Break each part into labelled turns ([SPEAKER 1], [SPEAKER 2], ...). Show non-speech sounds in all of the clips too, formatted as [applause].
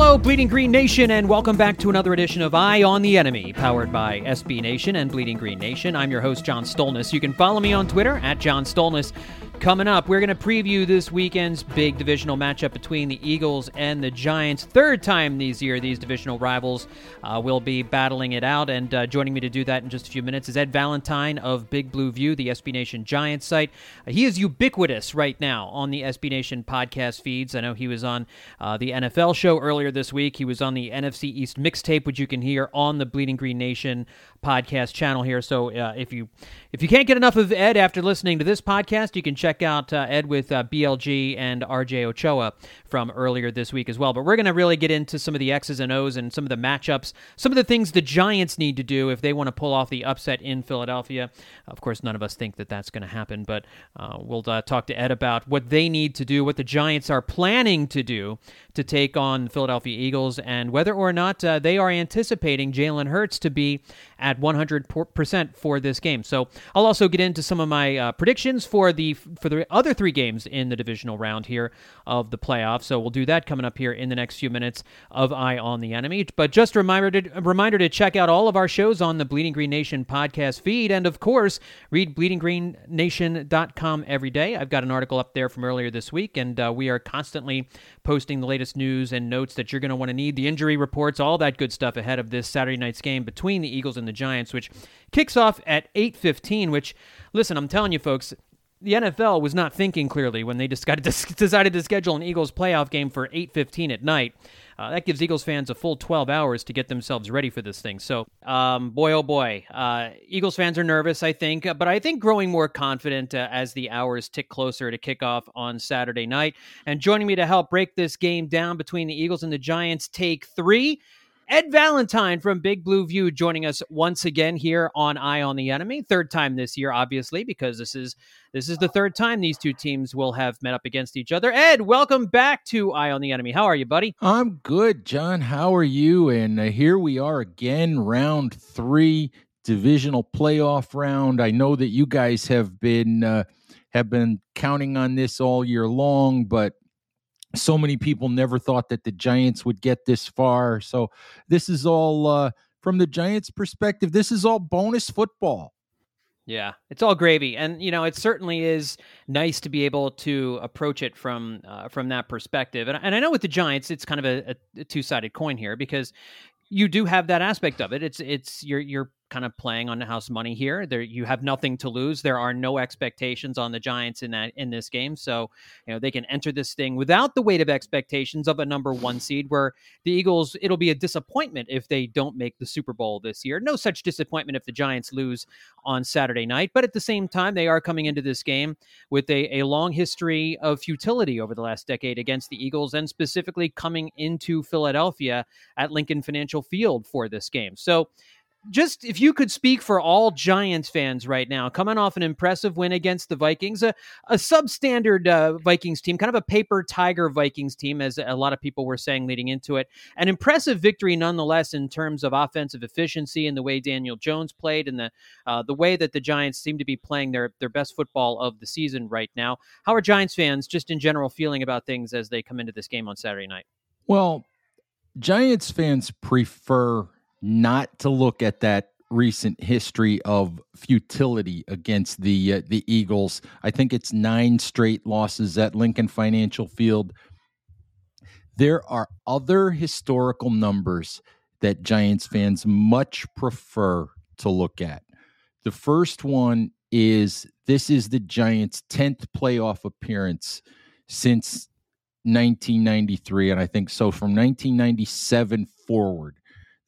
[SPEAKER 1] Hello, Bleeding Green Nation, and welcome back to another edition of Eye on the Enemy, powered by SB Nation and Bleeding Green Nation. I'm your host, John Stolnis. You can follow me on Twitter at John Stolnis. Coming up, we're going to preview this weekend's big divisional matchup between the Eagles and the Giants. Third time this year, these divisional rivals uh, will be battling it out. And uh, joining me to do that in just a few minutes is Ed Valentine of Big Blue View, the SB Nation Giants site. Uh, he is ubiquitous right now on the SB Nation podcast feeds. I know he was on uh, the NFL show earlier this week. He was on the NFC East mixtape, which you can hear on the Bleeding Green Nation podcast channel here. So uh, if you if you can't get enough of Ed after listening to this podcast, you can check out uh, Ed with uh, BLG and RJ Ochoa from earlier this week as well. But we're going to really get into some of the X's and O's and some of the matchups, some of the things the Giants need to do if they want to pull off the upset in Philadelphia. Of course, none of us think that that's going to happen, but uh, we'll uh, talk to Ed about what they need to do, what the Giants are planning to do to take on the Philadelphia Eagles, and whether or not uh, they are anticipating Jalen Hurts to be at 100% for this game. So I'll also get into some of my uh, predictions for the for the other three games in the divisional round here of the playoffs. So we'll do that coming up here in the next few minutes of Eye on the Enemy. But just a reminder to, a reminder to check out all of our shows on the Bleeding Green Nation podcast feed, and of course, read bleedinggreennation.com every day. I've got an article up there from earlier this week, and uh, we are constantly posting the latest news and notes that you're going to want to need, the injury reports, all that good stuff ahead of this Saturday night's game between the Eagles and the Giants, which kicks off at 8:15. Which, listen, I'm telling you, folks, the NFL was not thinking clearly when they [laughs] decided to, schedule an Eagles playoff game for 8:15 at night. Uh, that gives Eagles fans a full 12 hours to get themselves ready for this thing. So, um, boy, oh boy, uh, Eagles fans are nervous, I think, uh, but I think growing more confident uh, as the hours tick closer to kickoff on Saturday night. And joining me to help break this game down between the Eagles and the Giants, take three. Ed Valentine from Big Blue View joining us once again here on Eye on the Enemy. Third time this year, obviously, because this is this is the third time these two teams will have met up against each other. Ed, welcome back to Eye on the Enemy. How are you, buddy?
[SPEAKER 2] I'm good, John. How are you? And uh, here we are again, round three, divisional playoff round. I know that you guys have been uh, have been counting on this all year long, but so many people never thought that the Giants would get this far. So this is all uh, from the Giants' perspective. This is all bonus football.
[SPEAKER 1] Yeah, it's all gravy, and you know it certainly is nice to be able to approach it from uh, from that perspective. And, and I know with the Giants, it's kind of a, a two sided coin here because you do have that aspect of it. It's it's you're you're kind of playing on the house money here. There you have nothing to lose. There are no expectations on the Giants in that in this game. So, you know, they can enter this thing without the weight of expectations of a number 1 seed where the Eagles it'll be a disappointment if they don't make the Super Bowl this year. No such disappointment if the Giants lose on Saturday night, but at the same time they are coming into this game with a, a long history of futility over the last decade against the Eagles and specifically coming into Philadelphia at Lincoln Financial Field for this game. So, just if you could speak for all Giants fans right now, coming off an impressive win against the Vikings, a, a substandard uh, Vikings team, kind of a paper tiger Vikings team, as a lot of people were saying leading into it. An impressive victory nonetheless in terms of offensive efficiency and the way Daniel Jones played and the uh, the way that the Giants seem to be playing their their best football of the season right now. How are Giants fans just in general feeling about things as they come into this game on Saturday night?
[SPEAKER 2] Well, Giants fans prefer not to look at that recent history of futility against the uh, the Eagles. I think it's nine straight losses at Lincoln Financial Field. There are other historical numbers that Giants fans much prefer to look at. The first one is this is the Giants' 10th playoff appearance since 1993. And I think so from 1997 forward,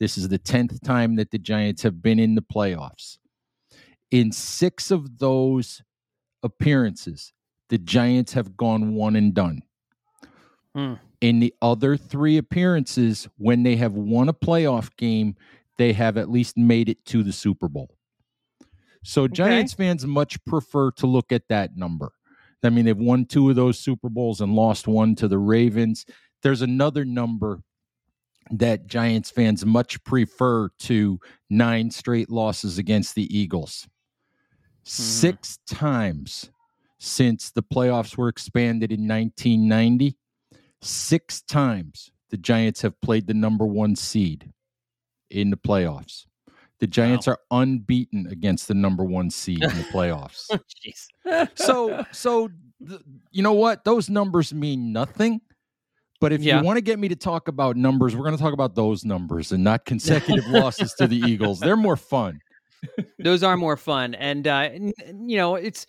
[SPEAKER 2] this is the 10th time that the Giants have been in the playoffs. In six of those appearances, the Giants have gone one and done. Hmm. In the other three appearances, when they have won a playoff game, they have at least made it to the Super Bowl. So okay. Giants fans much prefer to look at that number. I mean, they've won two of those Super Bowls and lost one to the Ravens. There's another number that Giants fans much prefer to nine straight losses against the Eagles. Mm-hmm. Six times since the playoffs were expanded in 1990, six times the Giants have played the number one seed in the playoffs. The Giants wow. are unbeaten against the number one seed in the playoffs. [laughs] so, so you know what? Those numbers mean nothing. But if yeah. you want to get me to talk about numbers, we're going to talk about those numbers and not consecutive [laughs] losses to the Eagles. They're more fun.
[SPEAKER 1] those are more fun, and uh, you know, it's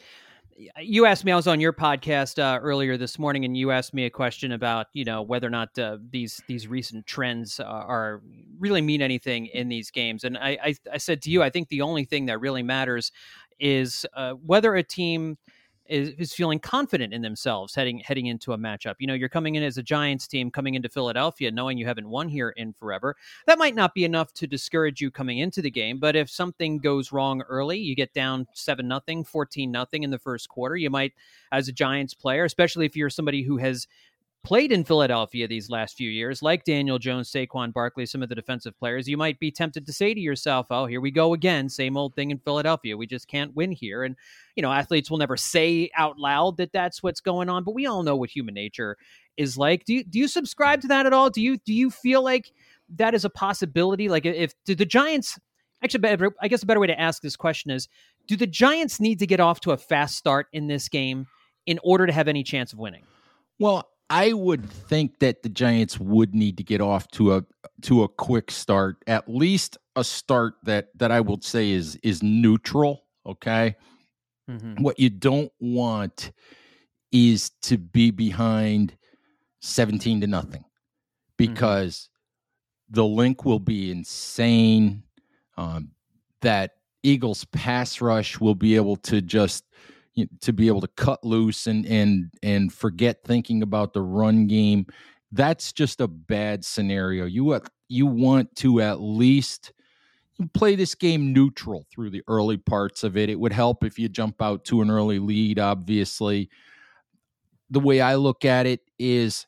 [SPEAKER 1] you asked me. I was on your podcast uh, earlier this morning, and you asked me a question about you know whether or not uh, these these recent trends are, are, really mean anything in these games. And I, I, I said to you, I think the only thing that really matters is uh, whether a team is, is feeling confident in themselves heading heading into a matchup. You know, you're coming in as a Giants team coming into Philadelphia knowing you haven't won here in forever. That might not be enough to discourage you coming into the game, but if something goes wrong early, you get down 7 nothing, 14 nothing in the first quarter, you might as a Giants player, especially if you're somebody who has played in Philadelphia these last few years, like Daniel Jones, Saquon Barkley, some of the defensive players, you might be tempted to say to yourself, oh, here we go again. Same old thing in Philadelphia. We just can't win here. And, you know, athletes will never say out loud that that's what's going on, but we all know what human nature is like. Do you, do you subscribe to that at all? Do you, do you feel like that is a possibility? Like if, do the Giants, actually, I guess a better way to ask this question is, do the Giants need to get off to a fast start in this game in order to have any chance of winning?
[SPEAKER 2] Well, I would think that the Giants would need to get off to a to a quick start, at least a start that that I would say is is neutral. Okay, mm-hmm. what you don't want is to be behind seventeen to nothing, mm-hmm. because mm-hmm. the Linc will be insane. Um, that Eagles pass rush will be able to just to be able to cut loose and and and forget thinking about the run game. That's just a bad scenario. You you want to at least play this game neutral through the early parts of it. It would help if you jump out to an early lead. Obviously, the way I look at it is,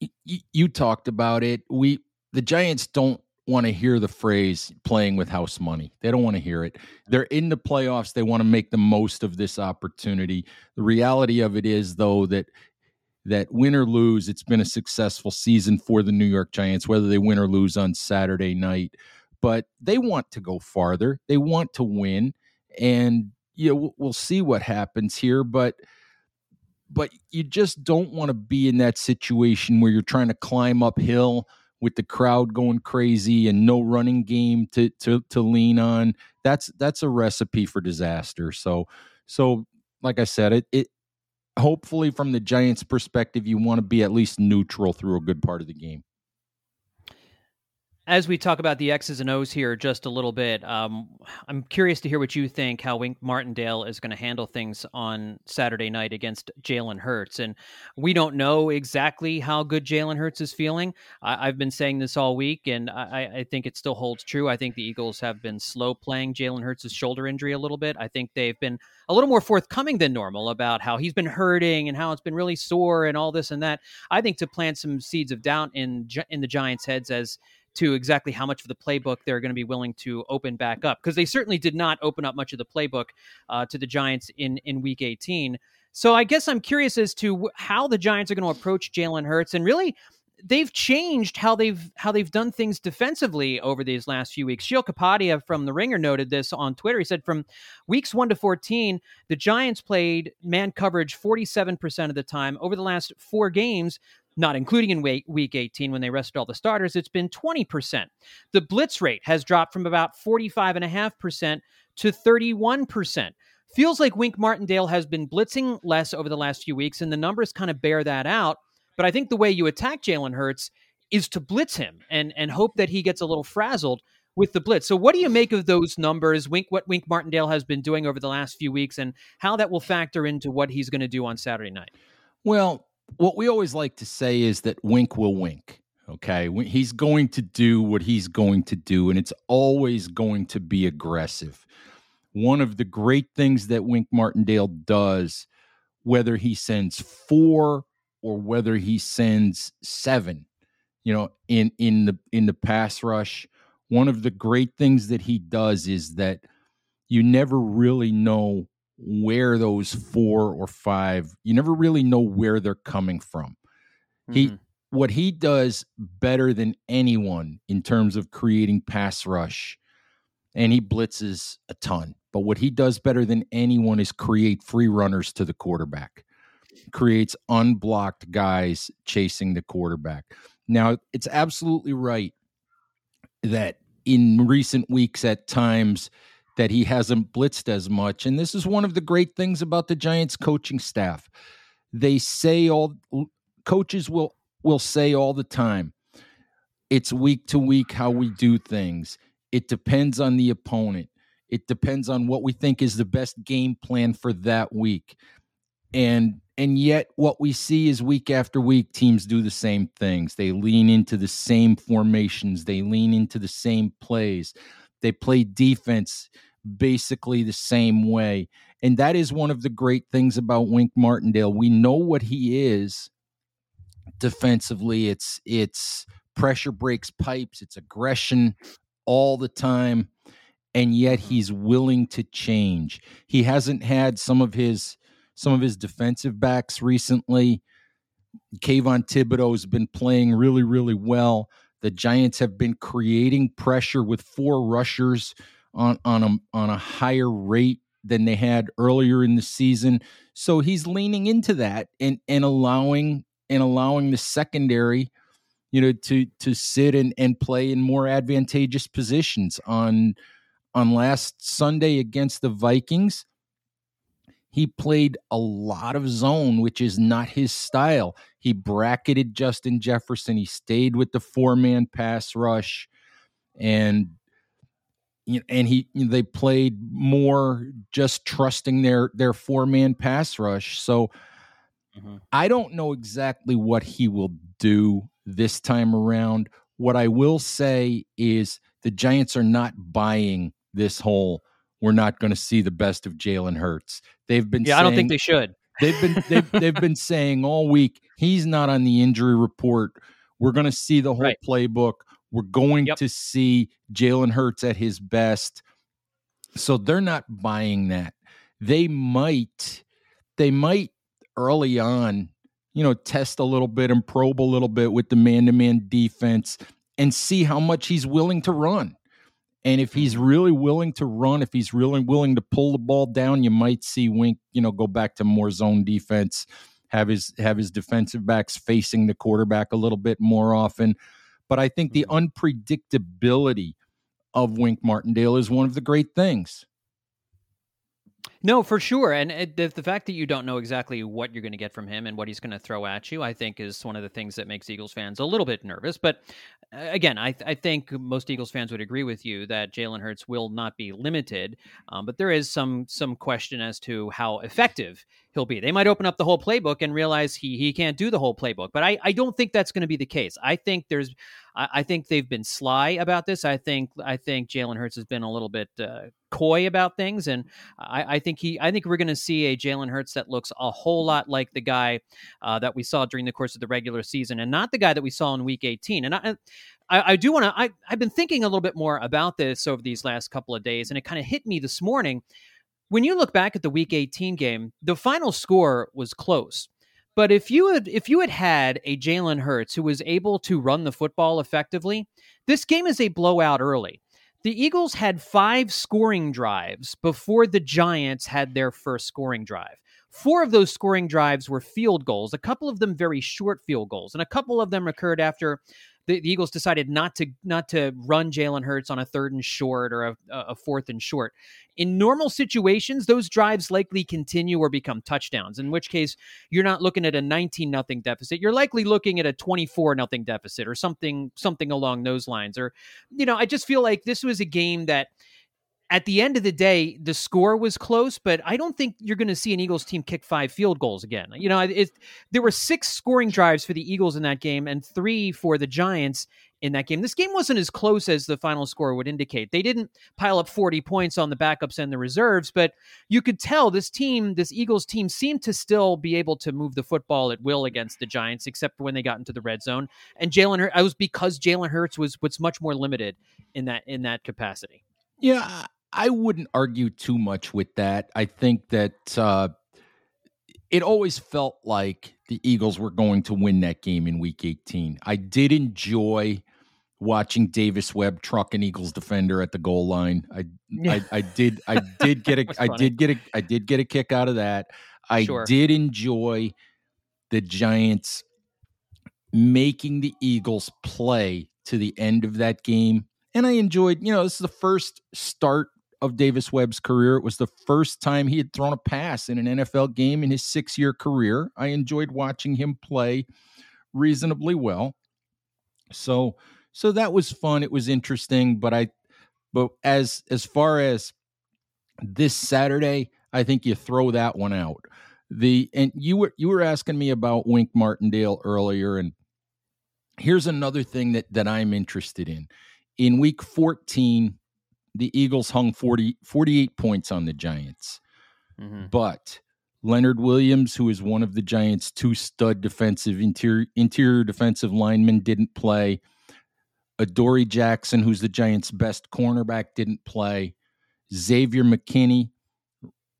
[SPEAKER 2] y- you talked about it. We the Giants don't want to hear the phrase playing with house money. They don't want to hear it. They're in the playoffs. They want to make the most of this opportunity. The reality of it is though that that win or lose, it's been a successful season for the New York Giants whether they win or lose on Saturday night. But they want to go farther. They want to win and you know we'll see what happens here but but you just don't want to be in that situation where you're trying to climb uphill with the crowd going crazy and no running game to to to lean on that's that's a recipe for disaster. So so like i said it it hopefully from the giants perspective you want to be at least neutral through a good part of the game
[SPEAKER 1] as we talk about the X's and O's here just a little bit, um, I'm curious to hear what you think how Wink Martindale is going to handle things on Saturday night against Jalen Hurts. And we don't know exactly how good Jalen Hurts is feeling. I, have been saying this all week, and I, I, think it still holds true. I think the Eagles have been slow playing Jalen Hurts' shoulder injury a little bit. I think they've been a little more forthcoming than normal about how he's been hurting and how it's been really sore and all this and that. I think to plant some seeds of doubt in in the Giants' heads as to exactly how much of the playbook they're going to be willing to open back up because they certainly did not open up much of the playbook uh, to the Giants in in Week 18. So I guess I'm curious as to how the Giants are going to approach Jalen Hurts and really they've changed how they've how they've done things defensively over these last few weeks. Sheil Kapadia from The Ringer noted this on Twitter. He said from weeks 1 to 14, the Giants played man coverage 47% of the time. Over the last 4 games, not including in week 18 when they rested all the starters, it's been 20%. The blitz rate has dropped from about 45.5% to 31%. Feels like Wink Martindale has been blitzing less over the last few weeks, and the numbers kind of bear that out. But I think the way you attack Jalen Hurts is to blitz him and and hope that he gets a little frazzled with the blitz. So what do you make of those numbers? Wink what Wink Martindale has been doing over the last few weeks and how that will factor into what he's going to do on Saturday night.
[SPEAKER 2] Well, what we always like to say is that Wink will wink. Okay. He's going to do what he's going to do, and it's always going to be aggressive. One of the great things that Wink Martindale does, whether he sends four or whether he sends seven, you know, in in the in the pass rush, one of the great things that he does is that you never really know where those four or five, you never really know where they're coming from. Mm-hmm. He what he does better than anyone in terms of creating pass rush, and he blitzes a ton. But what he does better than anyone is create free runners to the quarterback, creates unblocked guys chasing the quarterback. Now, it's absolutely right that in recent weeks at times that he hasn't blitzed as much. And this is one of the great things about the Giants coaching staff. They say all coaches will will say all the time, it's week to week how we do things. It depends on the opponent. It depends on what we think is the best game plan for that week. And and yet what we see is week after week teams do the same things. They lean into the same formations, they lean into the same plays. They play defense basically the same way. And that is one of the great things about Wink Martindale. We know what he is defensively. It's it's pressure breaks pipes, it's aggression all the time, and yet mm-hmm. he's willing to change. He hasn't had some of his some of his defensive backs recently. Kayvon Thibodeaux has been playing really, really well. The Giants have been creating pressure with four rushers on on a on a higher rate than they had earlier in the season. So he's leaning into that and and allowing and allowing the secondary, you know, to to sit and, and play in more advantageous positions. On on last Sunday against the Vikings, he played a lot of zone, which is not his style. He bracketed Justin Jefferson. He stayed with the four man pass rush, and and he they played more just trusting their their four man pass rush. So mm-hmm. I don't know exactly what he will do this time around. What I will say is the Giants are not buying this whole we're not going to see the best of Jalen Hurts. They've been
[SPEAKER 1] Yeah,
[SPEAKER 2] saying,
[SPEAKER 1] I don't think they should.
[SPEAKER 2] They've been they've, [laughs] they've been saying all week he's not on the injury report. We're going to see the whole right. playbook. We're going yep. to see Jalen Hurts at his best. So they're not buying that. They might, they might early on, you know, test a little bit and probe a little bit with the man to man defense and see how much he's willing to run. And if he's mm-hmm. really willing to run, if he's really willing to pull the ball down, you might see Wink, you know, go back to more zone defense, have his have his defensive backs facing the quarterback a little bit more often. But I think the mm-hmm. unpredictability of Wink Martindale is one of the great things.
[SPEAKER 1] No, for sure. And it, the, the fact that you don't know exactly what you're going to get from him and what he's going to throw at you, I think, is one of the things that makes Eagles fans a little bit nervous. But uh, again, I, I think most Eagles fans would agree with you that Jalen Hurts will not be limited. Um, but there is some some question as to how effective he'll be. They might open up the whole playbook and realize he he can't do the whole playbook. But I, I don't think that's going to be the case. I think there's I, I think they've been sly about this. I think I think Jalen Hurts has been a little bit uh, coy about things, and I, I, think he I think we're going to see a Jalen Hurts that looks a whole lot like the guy uh, that we saw during the course of the regular season, and not the guy that we saw in Week 18. And I I, I do want to I've been thinking a little bit more about this over these last couple of days, and it kind of hit me this morning when you look back at the week 18 game, the final score was close. But if you had if you had had a Jalen Hurts who was able to run the football effectively, this game is a blowout early. The Eagles had five scoring drives before the Giants had their first scoring drive. Four of those scoring drives were field goals, a couple of them very short field goals, and a couple of them occurred after the, the Eagles decided not to not to run Jalen Hurts on a third and short or a, a fourth and short. In normal situations, those drives likely continue or become touchdowns. In which case, you're not looking at a 19 nothing deficit. You're likely looking at a 24 nothing deficit or something something along those lines. Or you know, I just feel like this was a game that at the end of the day, the score was close, but I don't think you're going to see an Eagles team kick five field goals again. You know, it, there were six scoring drives for the Eagles in that game and three for the Giants in that game. This game wasn't as close as the final score would indicate. They didn't pile up 40 points on the backups and the reserves, but you could tell this team, this Eagles team, seemed to still be able to move the football at will against the Giants, except when they got into the red zone. And Jalen I was because Jalen Hurts was was much more limited in that in that capacity.
[SPEAKER 2] Yeah, I wouldn't argue too much with that. I think that uh, it always felt like the Eagles were going to win that game in Week 18. I did enjoy watching Davis Webb truck an Eagles defender at the goal line. I yeah. I, I, did I did [laughs] get a I did get a I did get a kick out of that. I sure. did enjoy the Giants making the Eagles play to the end of that game. And I enjoyed, you know, this is the first start of Davis Webb's career. It was the first time he had thrown a pass in an NFL game in his six year career. I enjoyed watching him play reasonably well. So, so that was fun. It was interesting, but I, but as as far as this Saturday, I think you throw that one out. The and you were you were asking me about Wink Martindale earlier, and here's another thing that that I'm interested in. In week 14, the Eagles hung 40, 48 points on the Giants. Mm-hmm. But Leonard Williams, who is one of the Giants' two stud defensive interior, interior defensive linemen, didn't play. Adoree Jackson, who's the Giants' best cornerback, didn't play. Xavier McKinney,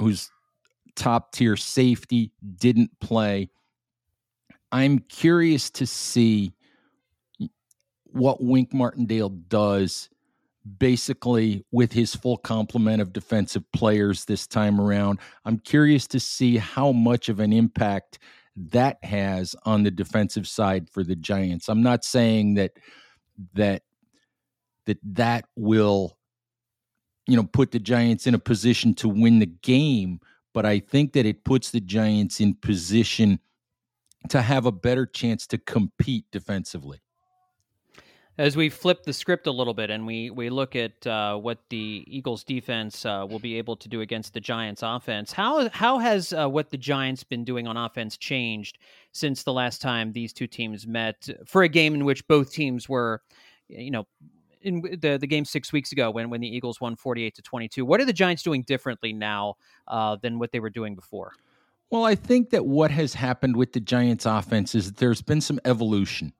[SPEAKER 2] who's top tier safety, didn't play. I'm curious to see what Wink Martindale does basically with his full complement of defensive players this time around. I'm curious to see how much of an impact that has on the defensive side for the Giants. I'm not saying that that that that will you know put the Giants in a position to win the game, but I think that it puts the Giants in position to have a better chance to compete defensively
[SPEAKER 1] as we flip the script a little bit and we we look at uh, what the Eagles defense uh, will be able to do against the Giants offense, how how has uh, what the Giants been doing on offense changed since the last time these two teams met for a game in which both teams were, you know. In the the game six weeks ago, when when the Eagles won forty eight to twenty two, what are the Giants doing differently now uh, than what they were doing before?
[SPEAKER 2] Well, I think that what has happened with the Giants offense is that there's been some evolution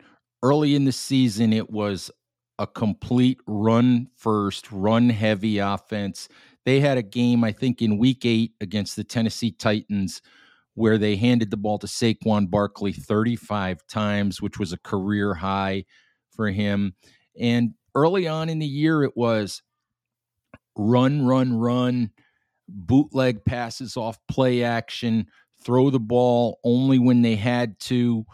[SPEAKER 2] early in the season, it was a complete run first, run heavy offense. They had a game, I think, in week eight against the Tennessee Titans where they handed the ball to Saquon Barkley 35 times, which was a career high for him. And early on in the year, it was run, run, run, bootleg passes off play action, throw the ball only when they had to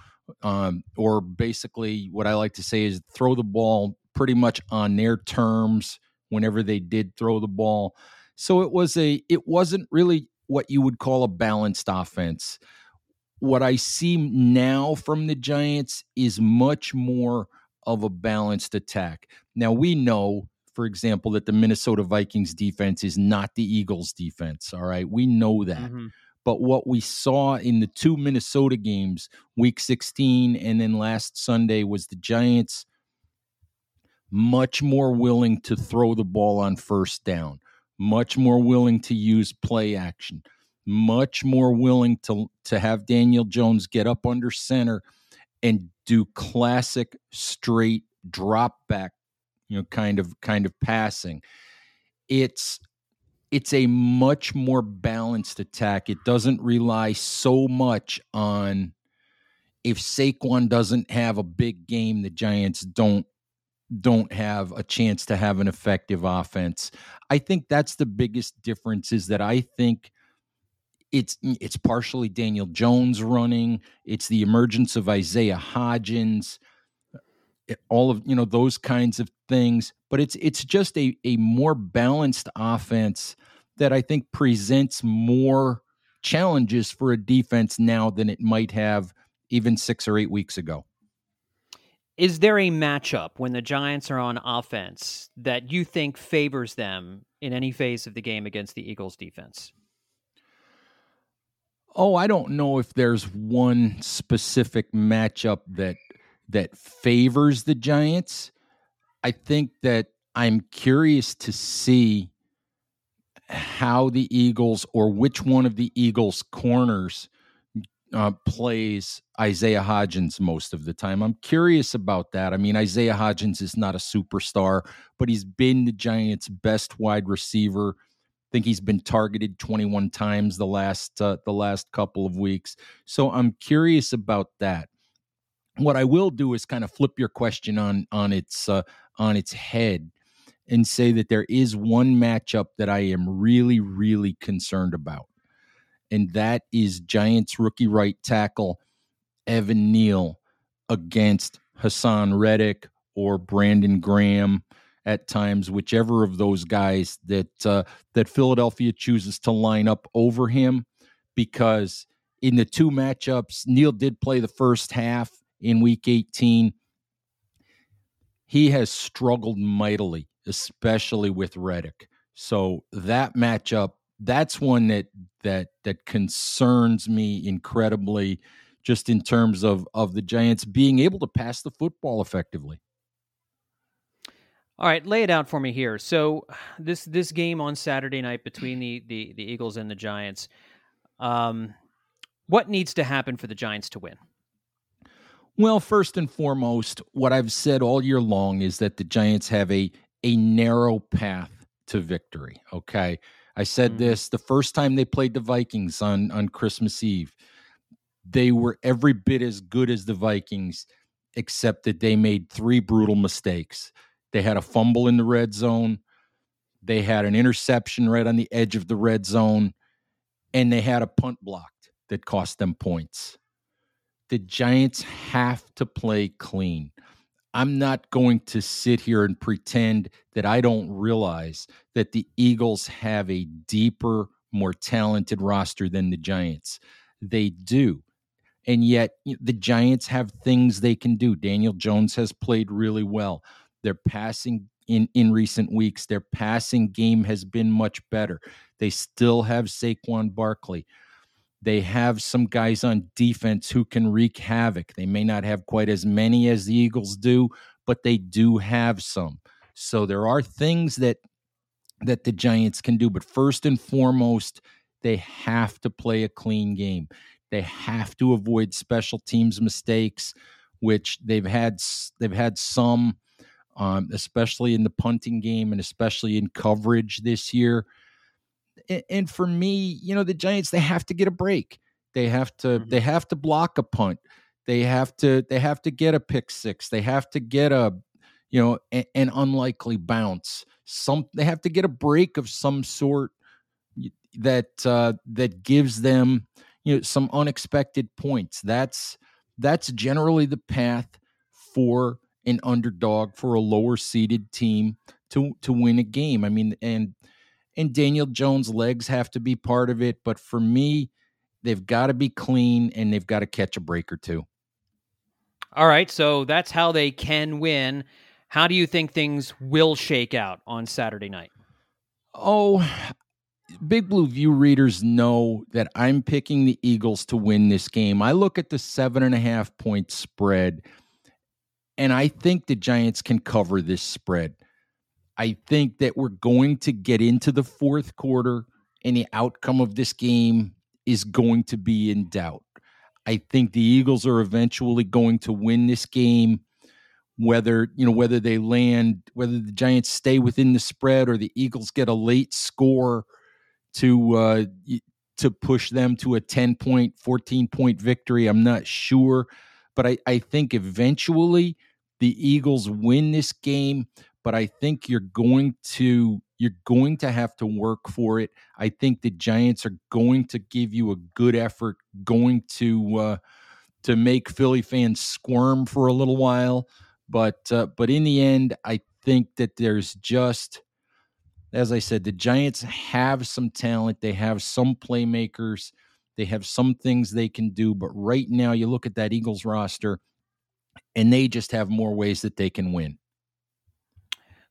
[SPEAKER 2] um, or basically what I like to say is throw the ball pretty much on their terms whenever they did throw the ball. So it was a it wasn't really what you would call a balanced offense. What I see now from the Giants is much more of a balanced attack. Now we know, for example, that the Minnesota Vikings defense is not the Eagles defense, all right? We know that. Mm-hmm. But what we saw in the two Minnesota games, week 16 and then last Sunday, was the Giants much more willing to throw the ball on first down, much more willing to use play action, much more willing to, to have Daniel Jones get up under center and do classic straight drop back, you know, kind of kind of passing. It's it's a much more balanced attack. It doesn't rely so much on if Saquon doesn't have a big game, the Giants don't don't have a chance to have an effective offense. I think that's the biggest difference is that I think it's it's partially Daniel Jones running, it's the emergence of Isaiah Hodgins. Eh, all of you know those kinds of things. But it's it's just a a more balanced offense that I think presents more challenges for a defense now than it might have even six or eight weeks ago.
[SPEAKER 1] Is there a matchup when the Giants are on offense that you think favors them in any phase of the game against the Eagles defense?
[SPEAKER 2] Oh, I don't know if there's one specific matchup that that favors the Giants. I think that I'm curious to see how the Eagles or which one of the Eagles corners uh, plays Isaiah Hodgins most of the time. I'm curious about that. I mean, Isaiah Hodgins is not a superstar, but he's been the Giants' best wide receiver. I think he's been targeted 21 times the last uh, the last couple of weeks. So I'm curious about that. What I will do is kind of flip your question on on its uh, on its head and say that there is one matchup that I am really really concerned about and that is Giants rookie right tackle Evan Neal against Haason Reddick or Brandon Graham at times, whichever of those guys that uh, that Philadelphia chooses to line up over him, because in the two matchups, Neal did play the first half in Week 18. He has struggled mightily, especially with Reddick. So that matchup that's one that that that concerns me incredibly just in terms of of the Giants being able to pass the football effectively.
[SPEAKER 1] All right, lay it out for me here. So this this game on Saturday night between the the, the Eagles and the Giants, um, what needs to happen for the Giants to win?
[SPEAKER 2] Well, first and foremost, what I've said all year long is that the Giants have a a narrow path to victory. Okay, I said mm-hmm. this the first time they played the Vikings on on Christmas Eve. They were every bit as good as the Vikings, except that they made three brutal mistakes. They had a fumble in the red zone, they had an interception right on the edge of the red zone, and they had a punt blocked that cost them points. The Giants have to play clean. I'm not going to sit here and pretend that I don't realize that the Eagles have a deeper, more talented roster than the Giants. They do. And yet, the Giants have things they can do. Daniel Jones has played really well. Their passing in, in recent weeks, their passing game has been much better. They still have Saquon Barkley. They have some guys on defense who can wreak havoc. They may not have quite as many as the Eagles do, but they do have some. So there are things that that the Giants can do, but first and foremost, they have to play a clean game. They have to avoid special teams mistakes, which they've had they've had some um, especially in the punting game and especially in coverage this year and for me, you know, the Giants they have to get a break. They have to mm-hmm. they have to block a punt. They have to they have to get a pick six. They have to get a you know a, an unlikely bounce. Some they have to get a break of some sort that uh, that gives them you know some unexpected points. That's that's generally the path for an underdog for a lower seeded team to to win a game. I mean, and and Daniel Jones' legs have to be part of it. But for me, they've got to be clean and they've got to catch a break or two.
[SPEAKER 1] All right. So that's how they can win. How do you think things will shake out on Saturday night?
[SPEAKER 2] Oh, Big Blue View readers know that I'm picking the Eagles to win this game. I look at the seven and a half point spread, and I think the Giants can cover this spread. I think that we're going to get into the fourth quarter and the outcome of this game is going to be in doubt. I think the Eagles are eventually going to win this game whether you know whether they land whether the Giants stay within the spread or the Eagles get a late score to uh to push them to a 10 point 14 point victory I'm not sure but I I think eventually the Eagles win this game but I think you're going to you're going to have to work for it. I think the Giants are going to give you a good effort, going to uh, to make Philly fans squirm for a little while. But uh, but in the end, I think that there's just, as I said, the Giants have some talent. They have some playmakers. They have some things they can do. But right now, you look at that Eagles roster, and they just have more ways that they can win.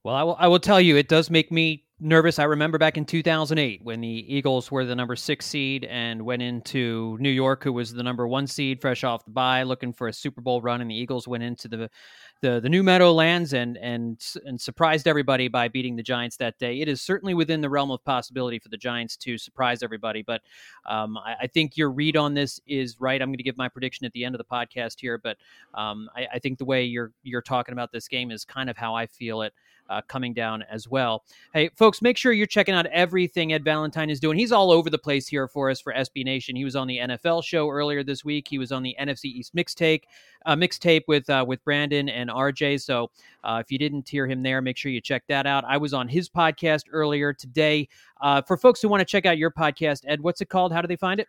[SPEAKER 1] Well, I will, I will tell you, it does make me nervous. I remember back in 2008 when the Eagles were the number six seed and went into New York, who was the number one seed, fresh off the bye, looking for a Super Bowl run, and the Eagles went into the the, the new Meadowlands and and and surprised everybody by beating the Giants that day. It is certainly within the realm of possibility for the Giants to surprise everybody, but um, I, I, think your read on this is right. I'm going to give my prediction at the end of the podcast here, but um, I, I think the way you're you're talking about this game is kind of how I feel it uh, coming down as well. Hey, folks, make sure you're checking out everything Ed Valentine is doing. He's all over the place here for us for SB Nation. He was on the NFL show earlier this week. He was on the NFC East mixtape, uh, mixtape with uh, with Brandon and RJ. So uh, if you didn't hear him there, make sure you check that out. I was on his podcast earlier today. Uh, for folks who want to check out your podcast, Ed, what's it called? How do they find it?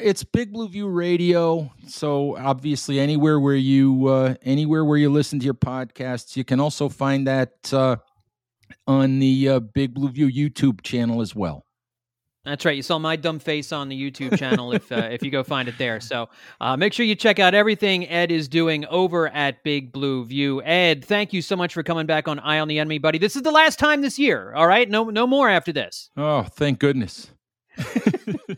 [SPEAKER 2] It's Big Blue View Radio. So obviously, anywhere where you uh, anywhere where you listen to your podcasts, you can also find that uh, on the uh, Big Blue View YouTube channel as well.
[SPEAKER 1] That's right. You saw my dumb face on the YouTube channel if uh, if you go find it there. So uh, make sure you check out everything Ed is doing over at Big Blue View. Ed, thank you so much for coming back on Eye on the Enemy, buddy. This is the last time this year. All right, no no more after this.
[SPEAKER 2] Oh, thank goodness. [laughs]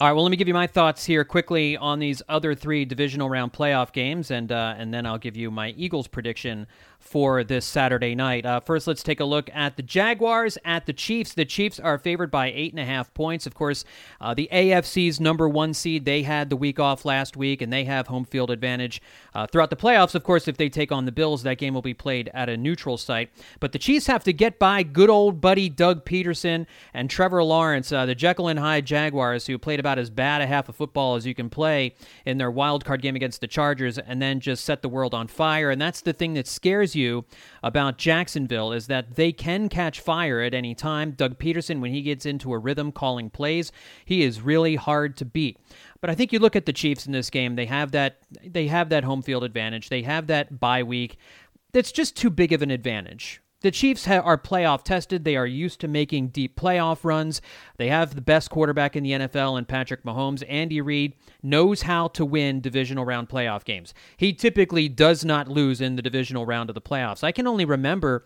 [SPEAKER 1] All right. Well, let me give you my thoughts here quickly on these other three divisional round playoff games, and uh, and then I'll give you my Eagles prediction for this Saturday night. Uh, first, let's take a look at the Jaguars at the Chiefs. The Chiefs are favored by eight and a half points. Of course, uh, the AFC's number one seed, they had the week off last week, and they have home field advantage uh, throughout the playoffs. Of course, if they take on the Bills, that game will be played at a neutral site. But the Chiefs have to get by good old buddy Doug Pederson and Trevor Lawrence, uh, the Jekyll and Hyde Jaguars, who played about as bad a half of football as you can play in their wild card game against the Chargers, and then just set the world on fire. And that's the thing that scares scares you about Jacksonville is that they can catch fire at any time. Doug Pederson, when he gets into a rhythm calling plays, he is really hard to beat. But I think you look at the Chiefs in this game; they have that they have that home field advantage. They have that bye week. That's just too big of an advantage. The Chiefs are playoff tested. They are used to making deep playoff runs. They have the best quarterback in the NFL in Patrick Mahomes. Andy Reid knows how to win divisional round playoff games. He typically does not lose in the divisional round of the playoffs. I can only remember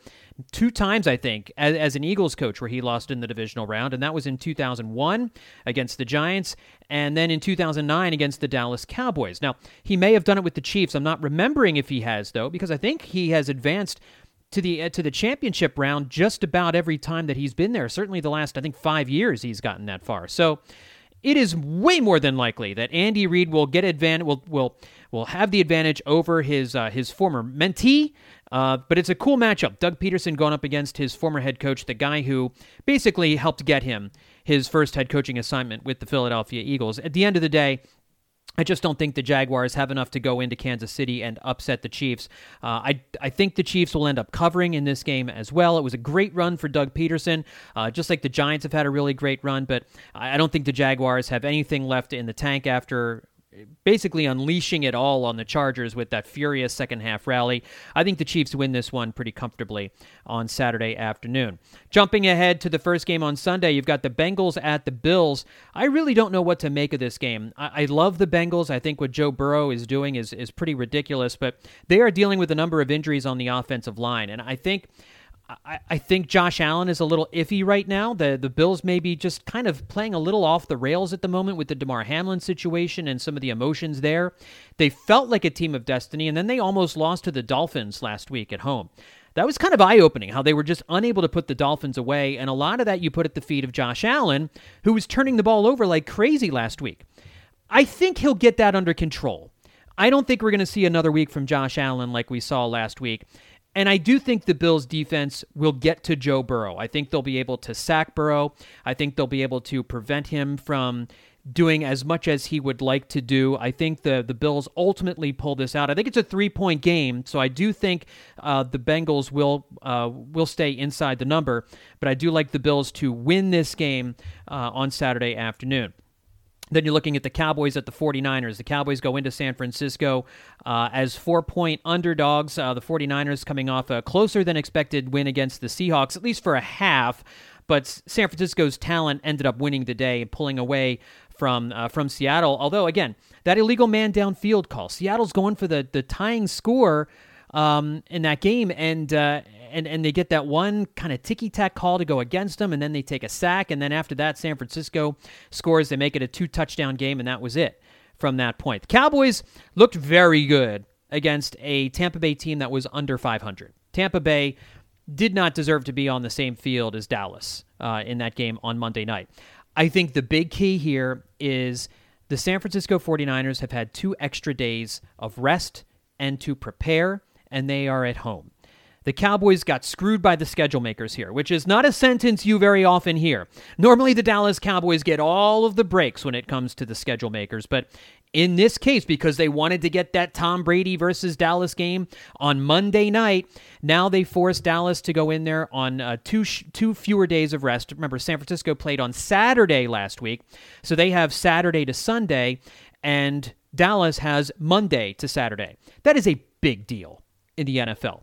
[SPEAKER 1] two times, I think, as, as an Eagles coach where he lost in the divisional round, and that was in 2001 against the Giants, and then in 2009 against the Dallas Cowboys. Now, he may have done it with the Chiefs. I'm not remembering if he has, though, because I think he has advanced to the uh, to the championship round just about every time that he's been there. Certainly the last I think 5 years he's gotten that far. So it is way more than likely that Andy Reid will get advantage will will will have the advantage over his uh, his former mentee. Uh, but it's a cool matchup. Doug Pederson going up against his former head coach, the guy who basically helped get him his first head coaching assignment with the Philadelphia Eagles. At the end of the day, I just don't think the Jaguars have enough to go into Kansas City and upset the Chiefs. Uh, I I think the Chiefs will end up covering in this game as well. It was a great run for Doug Pederson, uh, just like the Giants have had a really great run. But I don't think the Jaguars have anything left in the tank after basically unleashing it all on the Chargers with that furious second half rally. I think the Chiefs win this one pretty comfortably on Saturday afternoon. Jumping ahead to the first game on Sunday, you've got the Bengals at the Bills. I really don't know what to make of this game. I, I love the Bengals. I think what Joe Burrow is doing is, is pretty ridiculous, but they are dealing with a number of injuries on the offensive line. And I think I, I think Josh Allen is a little iffy right now. The the Bills may be just kind of playing a little off the rails at the moment with the Damar Hamlin situation and some of the emotions there. They felt like a team of destiny, and then they almost lost to the Dolphins last week at home. That was kind of eye opening how they were just unable to put the Dolphins away. And a lot of that you put at the feet of Josh Allen, who was turning the ball over like crazy last week. I think he'll get that under control. I don't think we're going to see another week from Josh Allen like we saw last week. And I do think the Bills defense will get to Joe Burrow. I think they'll be able to sack Burrow. I think they'll be able to prevent him from doing as much as he would like to do. I think the the Bills ultimately pull this out. I think it's a three point game, so I do think uh, the Bengals will uh, will stay inside the number. But I do like the Bills to win this game uh, on Saturday afternoon. Then you're looking at the Cowboys at the 49ers. The Cowboys go into San Francisco uh, as four point underdogs. Uh, the 49ers coming off a closer than expected win against the Seahawks, at least for a half. But San Francisco's talent ended up winning the day and pulling away from uh, from Seattle. Although again, that illegal man downfield call, Seattle's going for the the tying score um, in that game, and uh, and and they get that one kind of ticky tack call to go against them, and then they take a sack, and then after that, San Francisco scores. They make it a two touchdown game, and that was it from that point. The Cowboys looked very good against a Tampa Bay team that was under 500. Tampa Bay did not deserve to be on the same field as Dallas uh, in that game on Monday night. I think the big key here is the San Francisco 49ers have had two extra days of rest and to prepare, and they are at home. The Cowboys got screwed by the schedule makers here, which is not a sentence you very often hear. Normally, the Dallas Cowboys get all of the breaks when it comes to the schedule makers, but in this case, because they wanted to get that Tom Brady versus Dallas game on Monday night, now they forced Dallas to go in there on uh, two sh- two fewer days of rest. Remember, San Francisco played on Saturday last week, so they have Saturday to Sunday, and Dallas has Monday to Saturday. That is a big deal in the NFL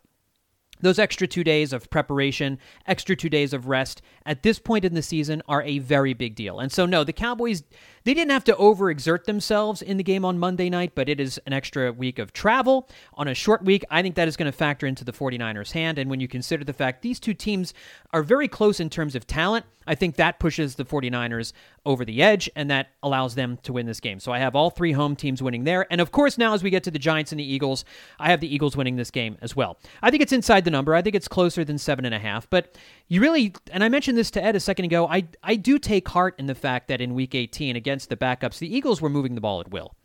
[SPEAKER 1] those extra two days of preparation, extra two days of rest at this point in the season are a very big deal. And so, no, the Cowboys, they didn't have to overexert themselves in the game on Monday night, but it is an extra week of travel on a short week. I think that is going to factor into the 49ers' hand. And when you consider the fact these two teams are very close in terms of talent, I think that pushes the 49ers over the edge and that allows them to win this game. So I have all three home teams winning there. And of course, now as we get to the Giants and the Eagles, I have the Eagles winning this game as well. I think it's inside the number. I think it's closer than seven and a half. But you really, and I mentioned this to Ed a second ago, I, I do take heart in the fact that in week 18 against the backups, the Eagles were moving the ball at will.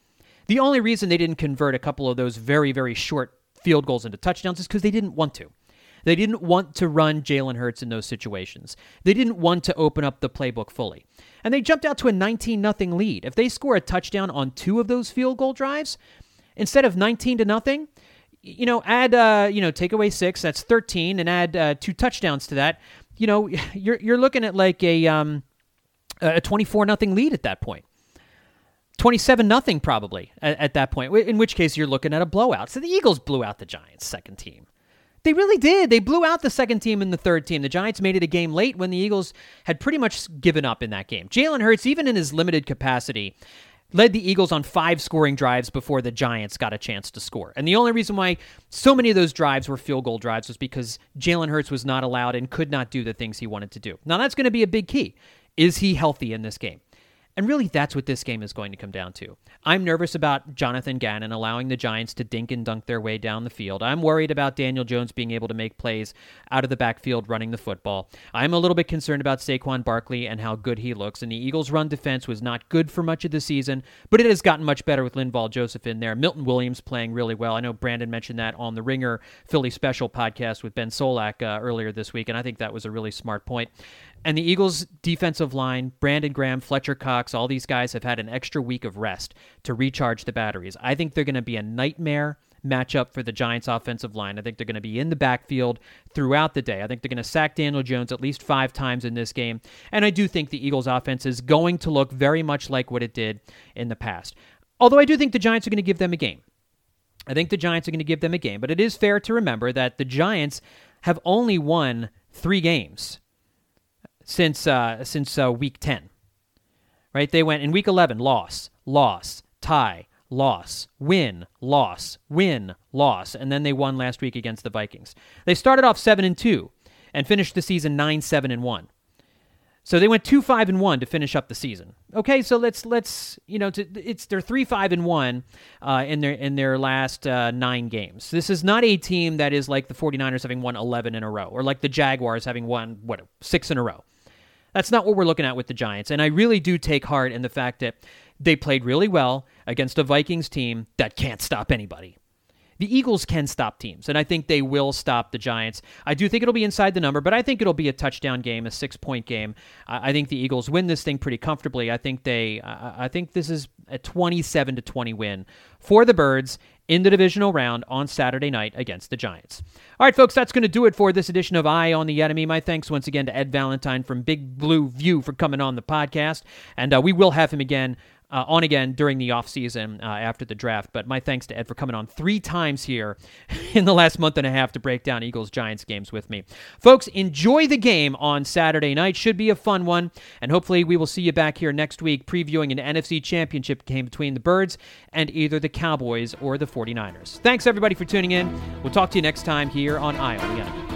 [SPEAKER 1] The only reason they didn't convert a couple of those very, very short field goals into touchdowns is because they didn't want to. They didn't want to run Jalen Hurts in those situations. They didn't want to open up the playbook fully. And they jumped out to a 19 0 lead. If they score a touchdown on two of those field goal drives, instead of 19 to nothing, you know, add, uh, you know, take away six, that's 13, and add uh, two touchdowns to that, you know, [laughs] you're, you're looking at like a, um, a 24 nothing lead at that point. 27 nothing probably at, at, that point, in which case you're looking at a blowout. So the Eagles blew out the Giants' second team. They really did. They blew out the second team and the third team. The Giants made it a game late when the Eagles had pretty much given up in that game. Jalen Hurts, even in his limited capacity, led the Eagles on five scoring drives before the Giants got a chance to score. And the only reason why so many of those drives were field goal drives was because Jalen Hurts was not allowed and could not do the things he wanted to do. Now, that's going to be a big key. Is he healthy in this game? And really, that's what this game is going to come down to. I'm nervous about Jonathan Gannon allowing the Giants to dink and dunk their way down the field. I'm worried about Daniel Jones being able to make plays out of the backfield running the football. I'm a little bit concerned about Saquon Barkley and how good he looks. And the Eagles' run defense was not good for much of the season, but it has gotten much better with Linval Joseph in there. Milton Williams playing really well. I know Brandon mentioned that on the Ringer Philly Special podcast with Ben Solak uh, earlier this week, and I think that was a really smart point. And the Eagles' defensive line, Brandon Graham, Fletcher Cox, all these guys have had an extra week of rest to recharge the batteries. I think they're going to be a nightmare matchup for the Giants' offensive line. I think they're going to be in the backfield throughout the day. I think they're going to sack Daniel Jones at least five times in this game. And I do think the Eagles' offense is going to look very much like what it did in the past. Although I do think the Giants are going to give them a game. I think the Giants are going to give them a game. But it is fair to remember that the Giants have only won three games since uh, since uh, week ten. Right? They went in week eleven, loss, loss, tie, loss, win, loss, win, loss, and then they won last week against the Vikings. They started off seven and two, and finished the season nine seven and one. So they went two five and one to finish up the season. Okay, so let's let's you know to, it's they're three five and one uh, in their in their last uh, nine games. This is not a team that is like the 49ers having won eleven in a row or like the Jaguars having won what six in a row. That's not what we're looking at with the Giants. And I really do take heart in the fact that they played really well against a Vikings team that can't stop anybody the Eagles can stop teams, and I think they will stop the Giants. I do think it'll be inside the number, but I think it'll be a touchdown game, a six point game. I think the Eagles win this thing pretty comfortably. I think they, I think this is a 27 to 20 win for the Birds in the divisional round on Saturday night against the Giants. All right, folks, that's going to do it for this edition of Eye on the Enemy. My thanks once again to Ed Valentine from Big Blue View for coming on the podcast, and uh, we will have him again uh, on again during the offseason uh, after the draft. But my thanks to Ed for coming on three times here [laughs] in the last month and a half to break down Eagles Giants games with me. Folks, enjoy the game on Saturday night. Should be a fun one. And hopefully, we will see you back here next week previewing an NFC championship game between the Birds and either the Cowboys or the 49ers. Thanks, everybody, for tuning in. We'll talk to you next time here on Enemy.